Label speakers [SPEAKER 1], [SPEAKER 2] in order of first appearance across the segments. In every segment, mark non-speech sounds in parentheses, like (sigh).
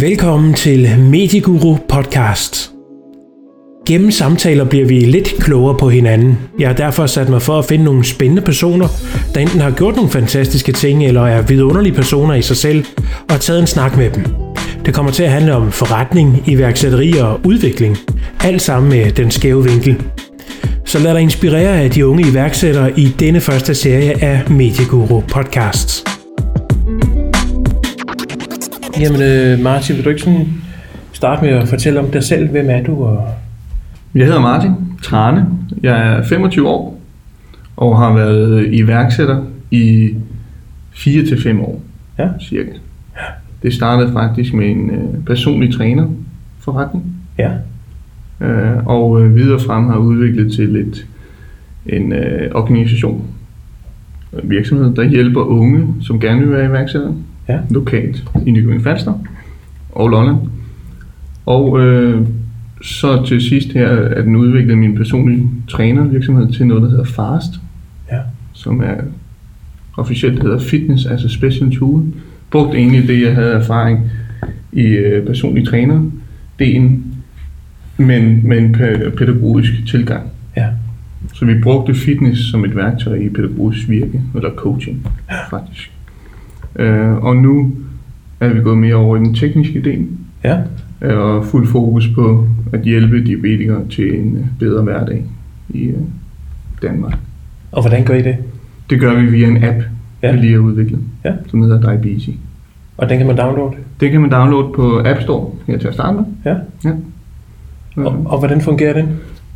[SPEAKER 1] Velkommen til Medieguru Podcast. Gennem samtaler bliver vi lidt klogere på hinanden. Jeg har derfor sat mig for at finde nogle spændende personer, der enten har gjort nogle fantastiske ting, eller er vidunderlige personer i sig selv, og taget en snak med dem. Det kommer til at handle om forretning, iværksætteri og udvikling. Alt sammen med den skæve vinkel. Så lad dig inspirere af de unge iværksættere i denne første serie af Medieguru Podcasts. Jamen øh, Martin, vil du ikke sådan starte med at fortælle om dig selv? Hvem er du? Og...
[SPEAKER 2] Jeg hedder Martin Trane. Jeg er 25 år og har været iværksætter i 4-5 år
[SPEAKER 1] Ja.
[SPEAKER 2] cirka. Det startede faktisk med en øh, personlig træner forretning,
[SPEAKER 1] Ja.
[SPEAKER 2] øh, og øh, videre frem har udviklet til et, en øh, organisation, en virksomhed, der hjælper unge, som gerne vil være iværksættere,
[SPEAKER 1] Ja.
[SPEAKER 2] lokalt i Nykøbing Falster og Lolland. Og øh, så til sidst her er den udviklet min personlige trænervirksomhed til noget, der hedder FAST,
[SPEAKER 1] Ja.
[SPEAKER 2] som er officielt hedder Fitness as a Special Tool. Brugte egentlig det, jeg havde erfaring i øh, personlig træner delen, men med en pæ- pædagogisk tilgang.
[SPEAKER 1] Ja.
[SPEAKER 2] Så vi brugte fitness som et værktøj i pædagogisk virke, eller coaching faktisk. Øh, og nu er vi gået mere over i den tekniske del,
[SPEAKER 1] Ja.
[SPEAKER 2] øh, og fuld fokus på at hjælpe diabetikere til en øh, bedre hverdag i øh, Danmark.
[SPEAKER 1] Og hvordan gør I det?
[SPEAKER 2] Det gør vi via en app,
[SPEAKER 1] Ja.
[SPEAKER 2] ja. vi lige har udviklet,
[SPEAKER 1] Ja.
[SPEAKER 2] som hedder Diabetes.
[SPEAKER 1] Og den kan man downloade?
[SPEAKER 2] Det kan man downloade på App Store her til at starte med.
[SPEAKER 1] Ja.
[SPEAKER 2] Ja.
[SPEAKER 1] Og, og hvordan fungerer den?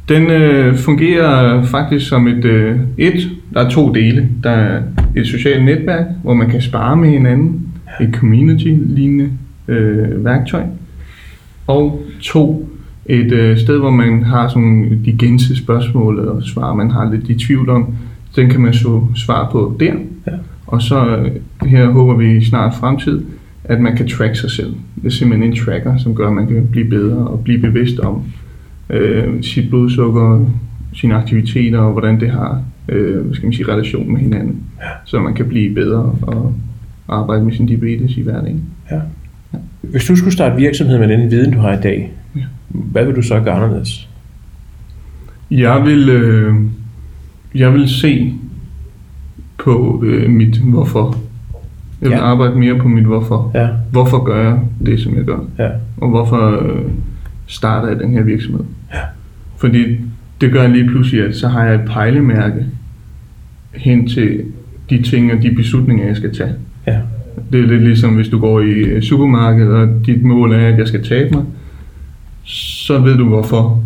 [SPEAKER 2] Den øh, fungerer faktisk som et, øh, et, der er to dele. Der er et socialt netværk, hvor man kan spare med hinanden, et community-lignende øh, værktøj. Og to, et øh, sted, hvor man har sådan de gængse spørgsmål og svar, man har lidt i tvivl om. Den kan man så svare på der.
[SPEAKER 1] Ja.
[SPEAKER 2] Og så øh, her håber vi snart fremtid, at man kan track sig selv. Det er simpelthen en tracker, som gør, at man kan blive bedre og blive bevidst om øh, sit blodsukker, sine aktiviteter og hvordan det har øh, skal man sige, relation med hinanden.
[SPEAKER 1] Ja.
[SPEAKER 2] Så man kan blive bedre og arbejde med sin diabetes i hverdagen.
[SPEAKER 1] Ja. Hvis du skulle starte virksomhed med den viden, du har i dag,
[SPEAKER 2] Ja.
[SPEAKER 1] hvad vil du så gøre anderledes?
[SPEAKER 2] Jeg vil, øh, jeg vil se på øh, mit hvorfor. Jeg vil
[SPEAKER 1] Ja.
[SPEAKER 2] arbejde mere på mit hvorfor.
[SPEAKER 1] Ja.
[SPEAKER 2] Hvorfor gør jeg det, som jeg gør?
[SPEAKER 1] Ja.
[SPEAKER 2] Og hvorfor øh, starter jeg den her virksomhed?
[SPEAKER 1] Ja.
[SPEAKER 2] Fordi det gør lige pludselig, at så har jeg et pejlemærke hen til de ting og de beslutninger, jeg skal tage.
[SPEAKER 1] Ja.
[SPEAKER 2] Det er lidt ligesom, hvis du går i øh, supermarkedet, og dit mål er, at jeg skal tabe mig, så ved du hvorfor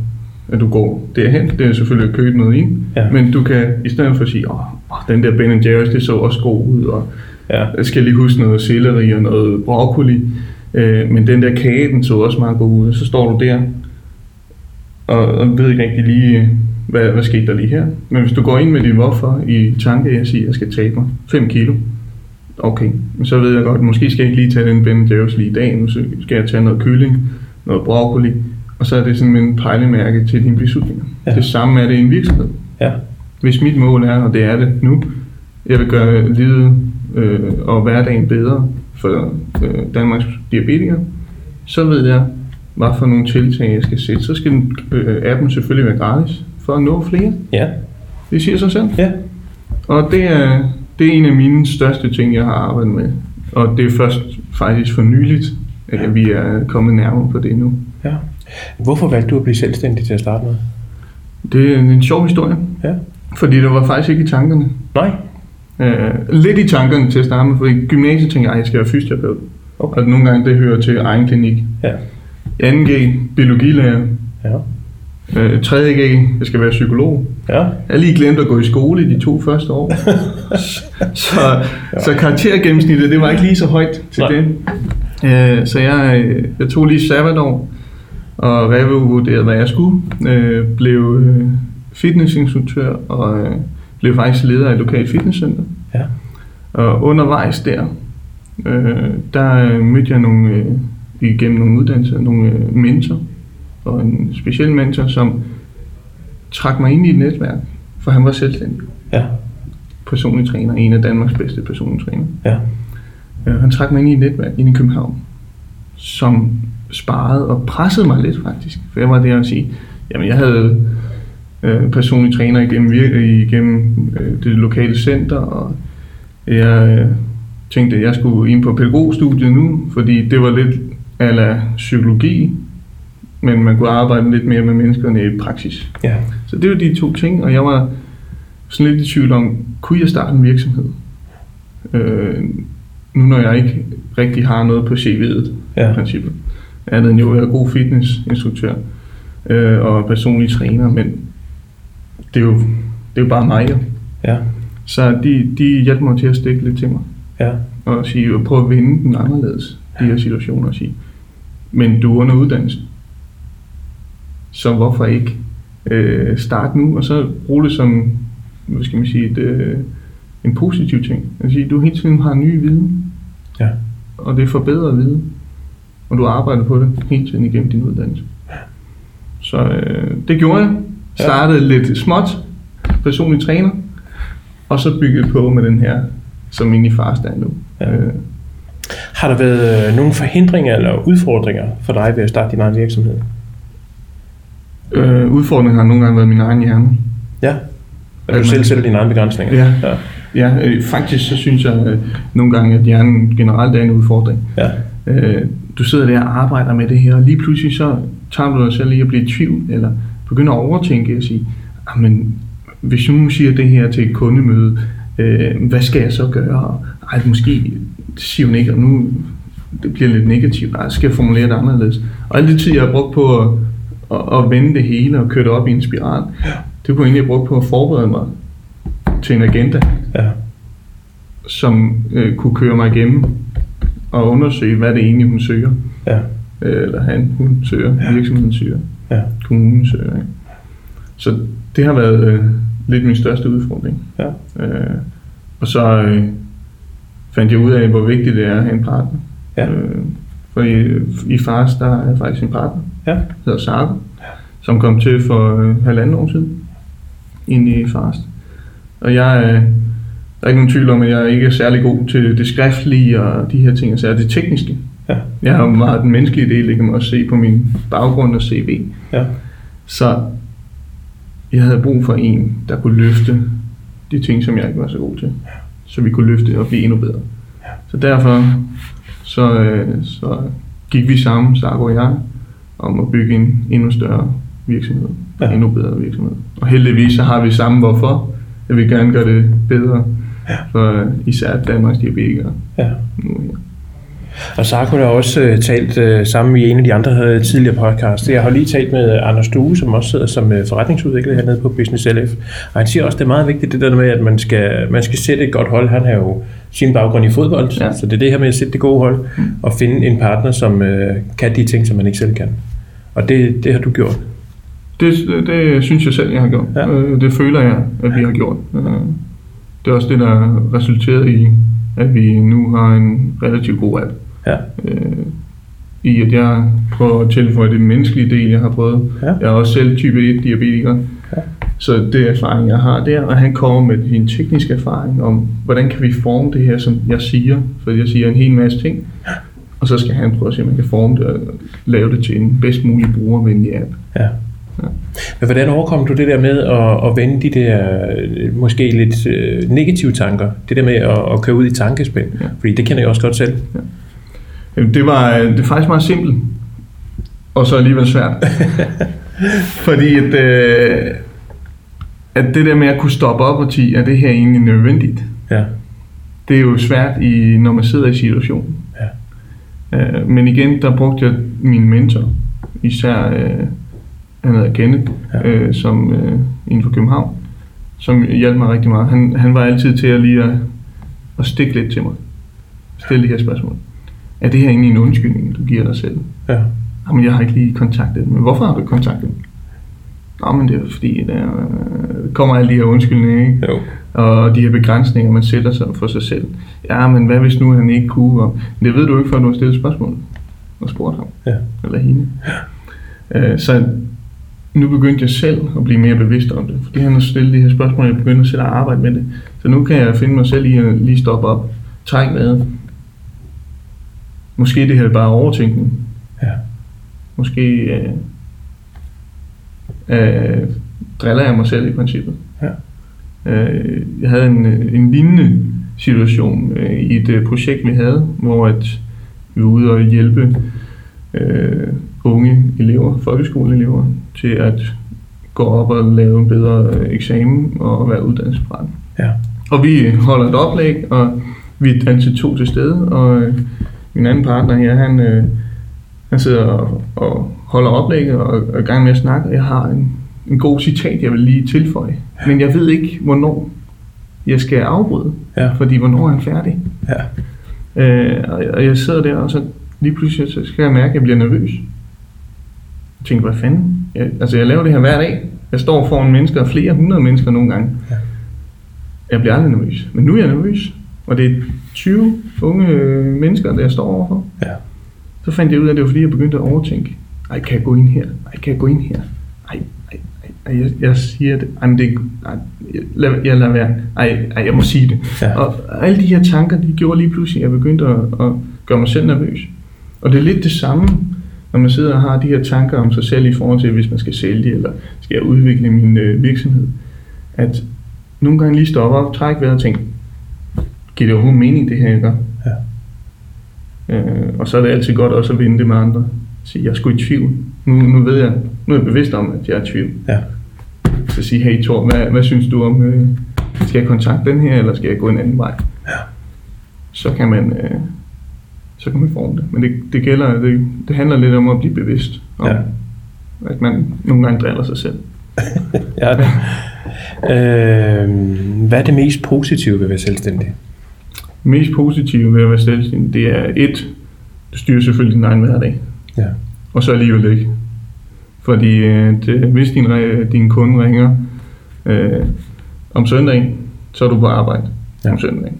[SPEAKER 2] at du går derhen. Det er selvfølgelig at købe noget ind,
[SPEAKER 1] Ja.
[SPEAKER 2] men du kan i stedet for sige, åh, den der Ben Jerry's, det så også god ud, og
[SPEAKER 1] Ja.
[SPEAKER 2] jeg skal lige huske noget selleri og noget broccoli, øh, men den der kage, den så også meget god ud. Så står du der, og, og ved ikke rigtig lige, øh, hvad, hvad skete der lige her. Men hvis du går ind med dit hvorfor i tanke, jeg siger, at jeg skal tabe mig 5 kilo, okay, så ved jeg godt, måske skal jeg ikke lige tage den Ben Jerry's lige i dag, nu skal jeg tage noget kylling, noget broccoli, og så er det sådan en pejlemærke til dine beslutninger.
[SPEAKER 1] Ja.
[SPEAKER 2] Det samme er det i en virksomhed.
[SPEAKER 1] Ja.
[SPEAKER 2] Hvis mit mål er, og det er det nu, jeg vil gøre livet øh, og hverdagen bedre for øh, Danmarks diabetikere, så ved jeg, hvad for nogle tiltag jeg skal sætte. Så skal den, øh, appen selvfølgelig være gratis for at nå flere.
[SPEAKER 1] Ja.
[SPEAKER 2] Det siger sig selv.
[SPEAKER 1] Ja.
[SPEAKER 2] Og det er, det er en af mine største ting, jeg har arbejdet med. Og det er først faktisk for nyligt, at vi er kommet nærmere på det nu.
[SPEAKER 1] ja. Hvorfor valgte du at blive selvstændig til at starte med?
[SPEAKER 2] Det er en sjov historie,
[SPEAKER 1] Ja.
[SPEAKER 2] fordi det var faktisk ikke i tankerne.
[SPEAKER 1] Nej.
[SPEAKER 2] Øh, lidt i tankerne til at starte med, for i gymnasiet tænkte jeg, at jeg skal være fysioterapeut.
[SPEAKER 1] Okay.
[SPEAKER 2] Og nogle gange det hører til egen klinik.
[SPEAKER 1] Ja.
[SPEAKER 2] 2G, biologilærer.
[SPEAKER 1] Ja.
[SPEAKER 2] Øh, 3G, jeg skal være psykolog.
[SPEAKER 1] Ja.
[SPEAKER 2] Jeg lige glemt at gå i skole i de to første år. (laughs) så, så karaktergennemsnittet, det var ikke lige så højt til
[SPEAKER 1] Nej.
[SPEAKER 2] det. Øh, så jeg, øh, jeg tog lige sabbatår og revurderede, hvad jeg skulle. Øh, blev øh, fitnessinstruktør og øh, blev faktisk leder af et lokalt fitnesscenter.
[SPEAKER 1] Ja.
[SPEAKER 2] Og undervejs der, øh, der øh, mødte jeg nogle, øh, igennem nogle uddannelser, nogle øh, mentor, og en speciel mentor, som trak mig ind i et netværk, for han var selvstændig.
[SPEAKER 1] Ja.
[SPEAKER 2] Personlig træner, en af Danmarks bedste personlige træner.
[SPEAKER 1] Ja.
[SPEAKER 2] Øh, han trak mig ind i et netværk inde i København. som sparede og pressede mig lidt faktisk. For jeg var der at sige, jamen jeg havde øh, personlig træner igennem, vir- igennem øh, det lokale center, og jeg øh, tænkte, at jeg skulle ind på pædagogstudiet nu, fordi det var lidt ala psykologi, men man kunne arbejde lidt mere med menneskerne i praksis.
[SPEAKER 1] Ja.
[SPEAKER 2] Så det var de to ting, og jeg var sådan lidt i tvivl om, kunne jeg starte en virksomhed? Øh, nu når jeg ikke rigtig har noget på CV'et,
[SPEAKER 1] Ja.
[SPEAKER 2] i princippet. Andet end jo at være god fitnessinstruktør øh, og personlig træner, men det er jo, det er jo bare mig. jo.
[SPEAKER 1] Ja.
[SPEAKER 2] Så de, de hjalp mig til at stikke lidt til mig
[SPEAKER 1] Ja.
[SPEAKER 2] og sige, og prøve at vende den anderledes, de her situationer og sige, men du er under uddannelse, så hvorfor ikke øh, starte nu, og så bruge det som, hvad skal man sige, et, øh, en positiv ting. Sige, du hele tiden har ny viden,
[SPEAKER 1] Ja.
[SPEAKER 2] og det er forbedret viden, og du arbejder på det hele tiden igennem din uddannelse. Så øh, det gjorde jeg. Startede ja. lidt småt, personlig træner, og så byggede på med den her, som egentlig far er nu.
[SPEAKER 1] Ja.
[SPEAKER 2] Øh,
[SPEAKER 1] Har der været øh, nogle forhindringer eller udfordringer for dig ved at starte din egen virksomhed?
[SPEAKER 2] Øh, udfordringen har nogle gange været min egen hjerne.
[SPEAKER 1] Ja. At du selv sætter dine egne begrænsninger?
[SPEAKER 2] Ja.
[SPEAKER 1] Ja.
[SPEAKER 2] Ja, øh, faktisk så synes jeg øh, nogle gange, at hjernen generelt er en udfordring.
[SPEAKER 1] Ja.
[SPEAKER 2] Øh, du sidder der og arbejder med det her, og lige pludselig så tager du dig selv i at blive i tvivl, eller begynder at overtænke og sige, "Ah, men hvis nu siger det her til et kundemøde, øh, hvad skal jeg så gøre? Ej, måske siger hun ikke, og nu det bliver lidt negativt. Ej, skal jeg formulere det anderledes? Og al det tid, jeg har brugt på at, at, at vende det hele og køre det op i en spiral, det kunne jeg egentlig have brugt på at forberede mig til en agenda
[SPEAKER 1] Ja.
[SPEAKER 2] som øh, kunne køre mig igennem og undersøge, hvad det egentlig hun søger.
[SPEAKER 1] Ja.
[SPEAKER 2] Øh, eller han, hun søger,
[SPEAKER 1] Ja.
[SPEAKER 2] ja. virksomheden søger,
[SPEAKER 1] Ja.
[SPEAKER 2] kommunen søger. Ikke? Så det har været øh, lidt min største udfordring.
[SPEAKER 1] Ja.
[SPEAKER 2] Øh, og så øh, fandt jeg ud af, hvor vigtigt det er at have en partner.
[SPEAKER 1] Ja.
[SPEAKER 2] Øh, for i, i Fars, der er faktisk en partner,
[SPEAKER 1] Ja.
[SPEAKER 2] der hedder Sarko, som kom til for øh, halvanden år siden ind i Fast. Og jeg øh, der er ikke nogen tvivl om, at jeg ikke er særlig god til det skriftlige og de her ting, så er det tekniske.
[SPEAKER 1] Ja.
[SPEAKER 2] Jeg har meget den menneskelige del, det kan man også se på min baggrund og CV.
[SPEAKER 1] Ja.
[SPEAKER 2] Så jeg havde brug for en, der kunne løfte de ting, som jeg ikke var så god til. Så vi kunne løfte og blive endnu bedre. Så derfor så, øh, så gik vi sammen, Sarko og jeg, om at bygge en endnu større virksomhed.
[SPEAKER 1] Ja.
[SPEAKER 2] Ja. Endnu bedre virksomhed. Og heldigvis så har vi samme hvorfor. Jeg vil gerne gøre det bedre for øh, især Danmarks diabetikere
[SPEAKER 1] ja.
[SPEAKER 2] nu her.
[SPEAKER 1] Og Sarko har også øh, talt øh, sammen i en af de andre øh, tidligere podcasts. Jeg har lige talt med Anders Due, som også sidder som øh, forretningsudvikler hernede på Business LF. Og han siger også, det er meget vigtigt det der med, at man skal, man skal sætte et godt hold. Han har jo sin baggrund i fodbold, ja. Så det er det her med at sætte det gode hold og finde en partner, som øh, kan de ting, som man ikke selv kan. Og det, det har du gjort.
[SPEAKER 2] Det, det synes jeg selv, jeg har gjort.
[SPEAKER 1] Ja.
[SPEAKER 2] Øh, Det føler jeg, at vi har gjort. Øh, Det er også det, der har resulteret i, at vi nu har en relativt god app.
[SPEAKER 1] Ja.
[SPEAKER 2] Øh, I at jeg prøver at tilføje det menneskelige del, jeg har prøvet.
[SPEAKER 1] Ja.
[SPEAKER 2] Jeg er også selv type 1 diabetiker.
[SPEAKER 1] Ja.
[SPEAKER 2] Så det erfaring, jeg har der, og han kommer med sin tekniske erfaring om, hvordan kan vi forme det her, som jeg siger. For jeg siger en hel masse ting. Og så skal han prøve at se, om man kan forme det og lave det til en bedst mulig brugervenlig app.
[SPEAKER 1] Ja. Men hvordan overkom du det der med at, at vende de der øh, måske lidt øh, negative tanker? Det der med at, at køre ud i tankespænd?
[SPEAKER 2] Ja.
[SPEAKER 1] Fordi det kender jeg også godt selv.
[SPEAKER 2] Jamen, Det var det er faktisk meget simpelt, og så alligevel svært. (laughs) Fordi at, øh, at det der med at kunne stoppe op og sige, er det her egentlig nødvendigt?
[SPEAKER 1] Ja.
[SPEAKER 2] Det er jo svært, i, når man sidder i situationen. Ja. Øh, men igen, der brugte jeg min mentor, især øh, han hedder Kenneth,
[SPEAKER 1] Ja.
[SPEAKER 2] ja. øh, som øh, inden for København, som hjalp mig rigtig meget. Han, han var altid til at lige at, at stikke lidt til mig. Stille de her spørgsmål. Er det her egentlig en undskyldning, du giver dig selv?
[SPEAKER 1] Ja.
[SPEAKER 2] Jamen, jeg har ikke lige kontaktet dem. Men hvorfor har du ikke kontaktet dem? Nå, men det er fordi, der øh, kommer alle de her undskyldninger, ikke?
[SPEAKER 1] Jo.
[SPEAKER 2] Og de her begrænsninger, man sætter sig for sig selv. Ja, men hvad hvis nu han ikke kunne? Og, det ved du ikke, før du har stillet spørgsmål og spurgt ham.
[SPEAKER 1] Ja.
[SPEAKER 2] Eller hende. Øh, så nu begyndte jeg selv at blive mere bevidst om det. Fordi han har stillet de her spørgsmål, jeg begyndte selv at arbejde med det. Så nu kan jeg finde mig selv i at lige stoppe op, trække vejret, måske det her er bare overtænkning.
[SPEAKER 1] Ja.
[SPEAKER 2] Måske øh, øh, driller jeg mig selv i princippet.
[SPEAKER 1] Ja.
[SPEAKER 2] Øh, jeg havde en, en lignende situation øh, i et øh, projekt, vi havde, hvor at vi var ude og hjælpe øh, unge elever, folkeskoleelever, til at gå op og lave en bedre øh, eksamen og være uddannelsesparat.
[SPEAKER 1] Ja.
[SPEAKER 2] Og vi holder et oplæg, og vi er altid to til stede, og øh, min anden partner her, han, øh, han sidder og, og holder oplægget og er i gang med at snakke, og jeg har en, en god citat, jeg vil lige tilføje. Men jeg ved ikke, hvornår jeg skal afbryde,
[SPEAKER 1] Ja.
[SPEAKER 2] fordi hvornår er han færdig?
[SPEAKER 1] Ja.
[SPEAKER 2] Øh, og, og jeg sidder der, og så lige pludselig så skal jeg mærke, at jeg bliver nervøs. Tænker, hvad fanden? Jeg, altså, jeg laver det her hver dag. Jeg står foran mennesker, flere hundrede mennesker nogle gange.
[SPEAKER 1] Ja.
[SPEAKER 2] Jeg bliver aldrig nervøs. Men nu er jeg nervøs. Og det er 20 unge øh, mennesker, der jeg står overfor.
[SPEAKER 1] Ja.
[SPEAKER 2] Så fandt jeg ud af, at det var fordi, jeg begyndte at overtænke. Ej, kan jeg gå ind her? Ej, kan jeg gå ind her? Ej, ej, ej, ej jeg, jeg siger det. Ej, men det ej, jeg, lad, jeg lader være. Ej, ej, jeg må sige det.
[SPEAKER 1] Ja.
[SPEAKER 2] Og alle de her tanker, de gjorde lige pludselig, at jeg begyndte at, at gøre mig selv nervøs. Og det er lidt det samme, når man sidder og har de her tanker om sig selv i forhold til, hvis man skal sælge, eller skal jeg udvikle min øh, virksomhed. At nogle gange lige stoppe op, trække vejret og tænke, giver det overhovedet mening, det her, jeg gør?
[SPEAKER 1] Ja.
[SPEAKER 2] Øh, og så er det altid godt også at vinde det med andre. Sige, jeg er sgu i tvivl. Nu, nu ved jeg, nu er jeg bevidst om, at jeg er i tvivl.
[SPEAKER 1] Ja.
[SPEAKER 2] Så sige, hey Thor, hvad, hvad synes du om, øh, skal jeg kontakte den her, eller skal jeg gå en anden vej?
[SPEAKER 1] Ja.
[SPEAKER 2] Så kan man, øh, så kan man forme det. Men det, det gælder, det, det handler lidt om at blive bevidst om,
[SPEAKER 1] Ja.
[SPEAKER 2] at man nogle gange driller sig selv. (laughs)
[SPEAKER 1] ja. Øh, hvad er det mest positive ved at være selvstændig?
[SPEAKER 2] Mest positive ved at være selvstændig, det er et, du styrer selvfølgelig din egen hverdag.
[SPEAKER 1] Ja.
[SPEAKER 2] Og så alligevel ikke. Fordi at, øh, hvis din, re- din kunde ringer øh, om søndagen, så er du på arbejde
[SPEAKER 1] Ja.
[SPEAKER 2] om søndagen.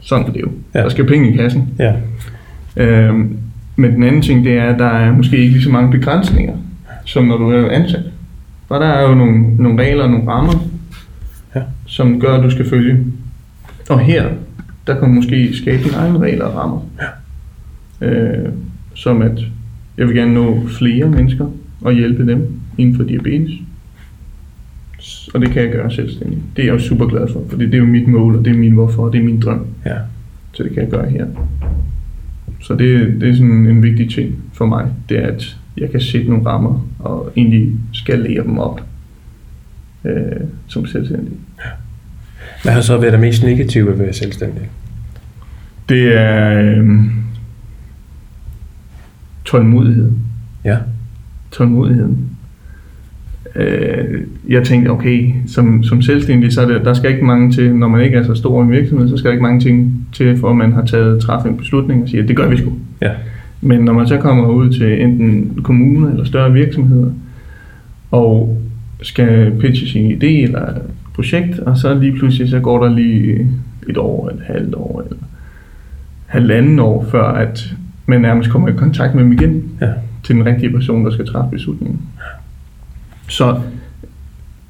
[SPEAKER 2] Sådan er det jo.
[SPEAKER 1] Ja.
[SPEAKER 2] Der skal penge i kassen.
[SPEAKER 1] Ja.
[SPEAKER 2] Øh, men den anden ting, det er, at der er måske ikke lige så mange begrænsninger, som når du er ansat. For der er jo nogle, nogle regler og nogle rammer,
[SPEAKER 1] Ja.
[SPEAKER 2] som gør, at du skal følge. Og her, der kan du måske skabe dine egne regler og rammer. Ja. Øh, som at, jeg vil gerne nå flere mennesker og hjælpe dem inden for diabetes. Og det kan jeg gøre selvstændigt. Det er jeg jo super glad for, for det er jo mit mål, og det er min hvorfor, og det er min drøm.
[SPEAKER 1] Ja.
[SPEAKER 2] Så det kan jeg gøre her. Så det, det er sådan en vigtig ting for mig, det er, at jeg kan sætte nogle rammer og egentlig skalere dem op øh, som selvstændig.
[SPEAKER 1] Hvad har så været det mest negative ved at være selvstændig?
[SPEAKER 2] Det er øh, tålmodighed.
[SPEAKER 1] Ja.
[SPEAKER 2] Tålmodigheden. Øh, jeg tænkte, okay, som, som selvstændig, så er det, der skal ikke mange til, når man ikke er så stor en virksomhed, så skal der ikke mange ting til, for at man har taget træffet en beslutning og siger, det gør vi sgu.
[SPEAKER 1] Ja.
[SPEAKER 2] Men når man så kommer ud til enten kommuner eller større virksomheder, og skal pitche sin idé eller projekt, og så lige pludselig så går der lige et år, eller et halvt år, eller halvanden år, før at man nærmest kommer i kontakt med dem igen,
[SPEAKER 1] Ja.
[SPEAKER 2] til den rigtige person, der skal træffe beslutningen. Så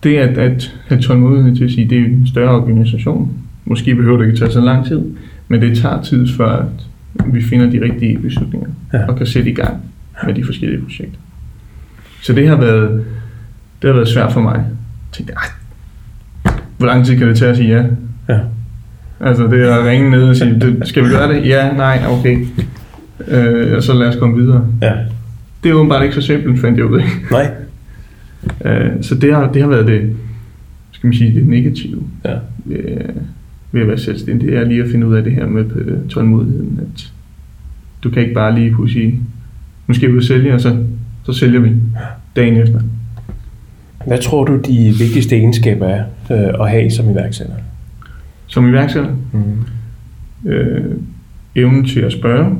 [SPEAKER 2] det at, at have tålmodighed til at sige, det er en større organisation. Måske behøver det ikke tage så lang tid, men det tager tid før, at vi finder de rigtige beslutninger
[SPEAKER 1] Ja.
[SPEAKER 2] og kan sætte i gang med de forskellige projekter. Så det har været, det har været svært for mig. Jeg tænkte, ej, hvor lang tid kan det tage at sige ja?
[SPEAKER 1] Ja.
[SPEAKER 2] Altså det er at ringe ned og sige, "Det- skal vi gøre det? Ja, nej, okay. Øh, og så lad os komme videre.
[SPEAKER 1] Ja.
[SPEAKER 2] Det er åbenbart ikke så simpelt, fandt jeg ud af.
[SPEAKER 1] Nej.
[SPEAKER 2] Øh, så det har, det har været det, skal man sige, det negative
[SPEAKER 1] Ja.
[SPEAKER 2] ved, ved at være selvstændig. Det er lige at finde ud af det her med øh, tålmodigheden. At du kan ikke bare lige kunne sige, nu skal vi ud og sælge, og så, så sælger vi dagen efter.
[SPEAKER 1] Hvad tror du, de vigtigste egenskaber er øh, at have som iværksætter?
[SPEAKER 2] Som iværksætter,
[SPEAKER 1] Mm.
[SPEAKER 2] øh, evnen til at spørge,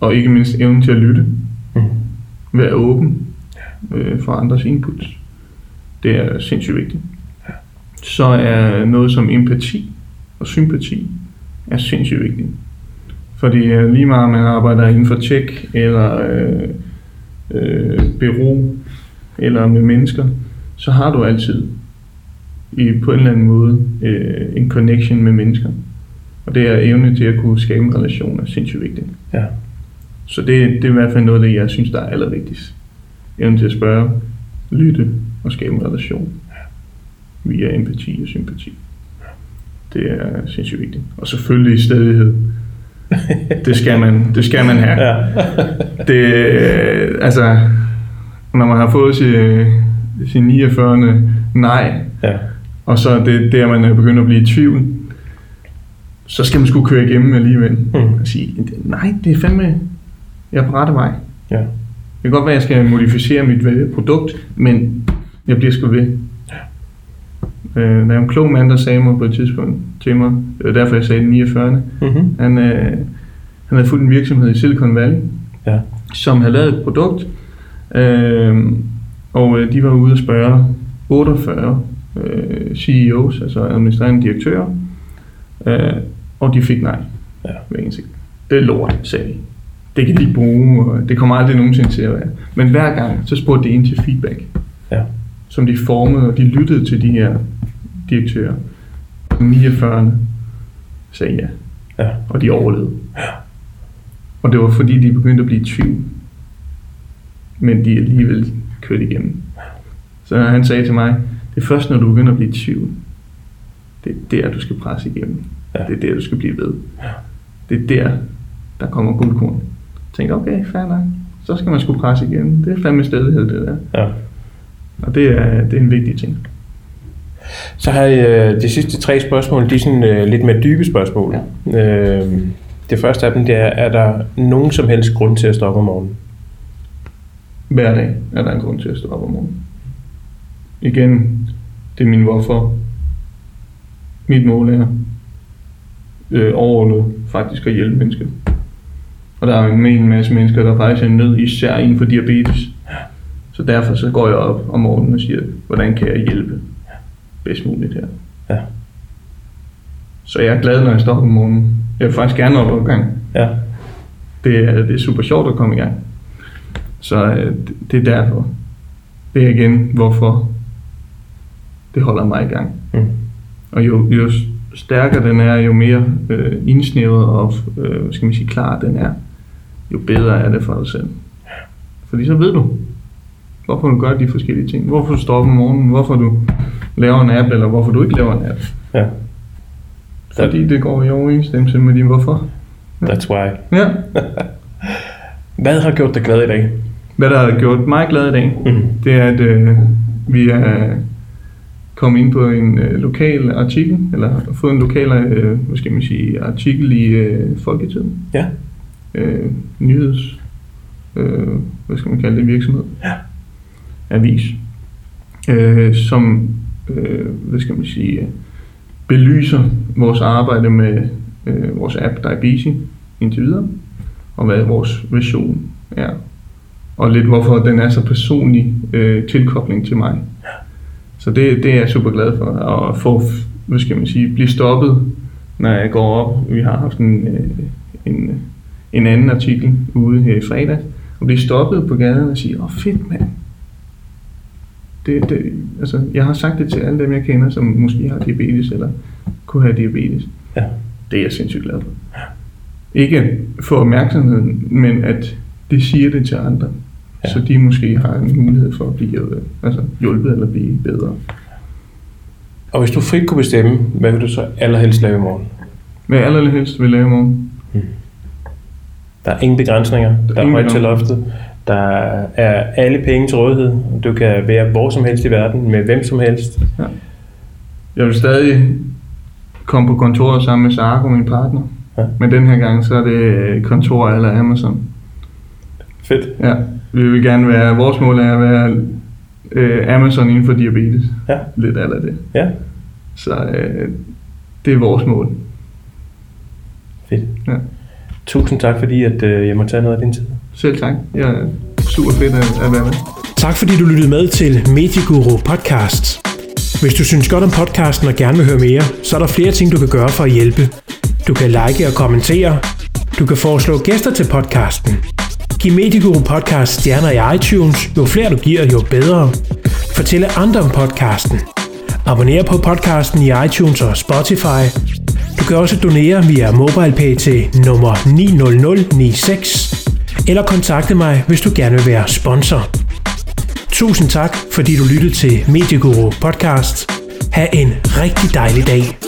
[SPEAKER 2] og ikke mindst evnen til at lytte.
[SPEAKER 1] Mm.
[SPEAKER 2] Være åben øh, for andres inputs. Det er sindssygt vigtigt. Så er noget som empati og sympati er sindssygt vigtigt. Fordi øh, lige meget man arbejder inden for tech eller øh, øh, bureau eller med mennesker, så har du altid i, på en eller anden måde øh, en connection med mennesker. Og det er evne til at kunne skabe en relation er sindssygt vigtigt.
[SPEAKER 1] Ja.
[SPEAKER 2] Så det, det er i hvert fald noget af det, jeg synes, der er allervigtigst. Evnen til at spørge, lytte og skabe en relation via empati og sympati. Det er sindssygt vigtigt. Og selvfølgelig stedighed. (laughs) Det skal man, det skal man have.
[SPEAKER 1] Ja.
[SPEAKER 2] Det, øh, altså, når man har fået sin, sin 49. nej,
[SPEAKER 1] ja.
[SPEAKER 2] og så det der, man er begyndt at blive i tvivl, så skal man sgu køre igennem alligevel.
[SPEAKER 1] Mm.
[SPEAKER 2] Og sige, nej, det er fandme, jeg er på rette vej.
[SPEAKER 1] Ja.
[SPEAKER 2] Det kan godt være, at jeg skal modificere mit øh, produkt, men jeg bliver sgu ved. Øh, der er en klog mand, der sagde mig på et tidspunkt til mig, det var derfor jeg sagde den 49.
[SPEAKER 1] Mm-hmm.
[SPEAKER 2] Han, øh, han havde fulgt en virksomhed i Silicon Valley,
[SPEAKER 1] Ja.
[SPEAKER 2] som havde lavet et produkt, øh, og øh, de var ude at spørge 48 øh, CEOs, altså administrerende direktører, øh, og de fik nej.
[SPEAKER 1] Ja.
[SPEAKER 2] Det er lort, sagde de. Det kan de bruge, og det kommer aldrig nogensinde til at være. Men hver gang, så spurgte de ind til feedback,
[SPEAKER 1] Ja.
[SPEAKER 2] som de formede, og de lyttede til de her direktører. 49 sagde ja,
[SPEAKER 1] Ja.
[SPEAKER 2] og de overlevede. Og det var fordi, de begyndte at blive i tvivl. Men de alligevel kørte igennem. Så han sagde til mig, det er først, når du begynder at blive i tvivl. Det er der, du skal presse igennem.
[SPEAKER 1] Ja.
[SPEAKER 2] Det er der, du skal blive ved. Det er der, der kommer guldkorn. Tænkte, okay, fair nok. Så skal man sgu presse igennem. Det er fandme stedighed, det der.
[SPEAKER 1] ja.
[SPEAKER 2] Og det er, det er en vigtig ting.
[SPEAKER 1] Så har jeg øh, de sidste tre spørgsmål, de er sådan øh, lidt mere dybe spørgsmål. Ja. Øh, det første af dem, det er, er der nogen som helst grund til at stoppe om morgenen?
[SPEAKER 2] Hver dag er der en grund til at stå op om morgenen. Igen, det er min hvorfor. Mit mål er øh, overordnet faktisk at hjælpe mennesker. Og der er en masse mennesker, der faktisk er i nød, især inden for diabetes. Så derfor så går jeg op om morgenen og siger, hvordan kan jeg hjælpe bedst muligt her.
[SPEAKER 1] Ja.
[SPEAKER 2] Så jeg er glad, når jeg står om morgenen. Jeg vil faktisk gerne op og gang.
[SPEAKER 1] Ja.
[SPEAKER 2] Det er, det er super sjovt at komme i gang. Så øh, det- er derfor. Det er igen, hvorfor det holder mig i gang.
[SPEAKER 1] Mm.
[SPEAKER 2] Og jo, jo stærkere den er, jo mere øh, indsnævret og øh, skal man sige, klar den er, jo bedre er det for dig selv. Fordi så ved du, hvorfor du gør de forskellige ting. Hvorfor du står op om morgenen, hvorfor du laver en app, eller hvorfor du ikke laver en app.
[SPEAKER 1] Ja.
[SPEAKER 2] Fordi det går i overensstemmelse med din hvorfor.
[SPEAKER 1] That's why.
[SPEAKER 2] Ja. (laughs)
[SPEAKER 1] Hvad har gjort dig glad i dag?
[SPEAKER 2] Hvad der har gjort mig glad i dag,
[SPEAKER 1] Mm.
[SPEAKER 2] det er, at øh, vi er kommet ind på en øh, lokal artikel, eller har fået en lokal øh, hvad skal man sige, artikel i øh, Folketiden.
[SPEAKER 1] Ja.
[SPEAKER 2] Øh, nyheds, øh, hvad skal man kalde det, virksomhed.
[SPEAKER 1] Ja.
[SPEAKER 2] Avis. Øh, som, øh, hvad skal man sige, belyser vores arbejde med øh, vores app Diabetes indtil videre, og hvad vores vision er og lidt hvorfor den er så personlig øh, tilkobling til mig. Så det, det er jeg super glad for, at få, hvad skal man sige, blive stoppet, når jeg går op. Vi har haft en, øh, en, en anden artikel ude her i fredag, og blive stoppet på gaden og sige, åh oh, fedt mand. Det, det, altså, jeg har sagt det til alle dem, jeg kender, som måske har diabetes, eller kunne have diabetes.
[SPEAKER 1] Ja.
[SPEAKER 2] Det er jeg sindssygt glad for. Ikke for opmærksomheden, men at det siger det til andre.
[SPEAKER 1] Ja.
[SPEAKER 2] Ja. Så de måske har en mulighed for at blive øh, altså, hjulpet eller blive bedre.
[SPEAKER 1] Og hvis du frit kunne bestemme, hvad vil du så allerhelst lave i morgen?
[SPEAKER 2] Hvad jeg allerhelst vil lave i morgen?
[SPEAKER 1] Der er ingen begrænsninger. Der er
[SPEAKER 2] ingen
[SPEAKER 1] højt til loftet. Der er alle penge til rådighed. Du kan være hvor som helst i verden, med hvem som helst.
[SPEAKER 2] Jeg vil stadig komme på kontoret sammen med Sarko, min partner.
[SPEAKER 1] Ja.
[SPEAKER 2] Men den her gang, så er det øh, kontor eller Amazon.
[SPEAKER 1] Fedt.
[SPEAKER 2] Ja, vi vil gerne være, vores mål er at være øh, Amazon inden for diabetes.
[SPEAKER 1] Ja.
[SPEAKER 2] Lidt af det.
[SPEAKER 1] Ja,
[SPEAKER 2] Så øh, det er vores mål.
[SPEAKER 1] fedt.
[SPEAKER 2] Ja.
[SPEAKER 1] Tusind tak, fordi at, øh, jeg må tage noget af din tid.
[SPEAKER 2] Selv tak. Jeg er super fedt at, at være med.
[SPEAKER 1] Tak fordi du lyttede med til Medieguru Podcast. Hvis du synes godt om podcasten og gerne vil høre mere, så er der flere ting, du kan gøre for at hjælpe. Du kan like og kommentere. Du kan foreslå gæster til podcasten. Giv Medieguru Podcast stjerner i iTunes. Jo flere du giver, jo bedre. Fortælle andre om podcasten. Abonner på podcasten i iTunes og Spotify.
[SPEAKER 3] Du kan også donere via MobilePay til nummer 90096, eller kontakte mig, hvis du gerne vil være sponsor. Tusind tak, fordi du lyttede til Medieguru Podcast. Ha' en rigtig dejlig dag.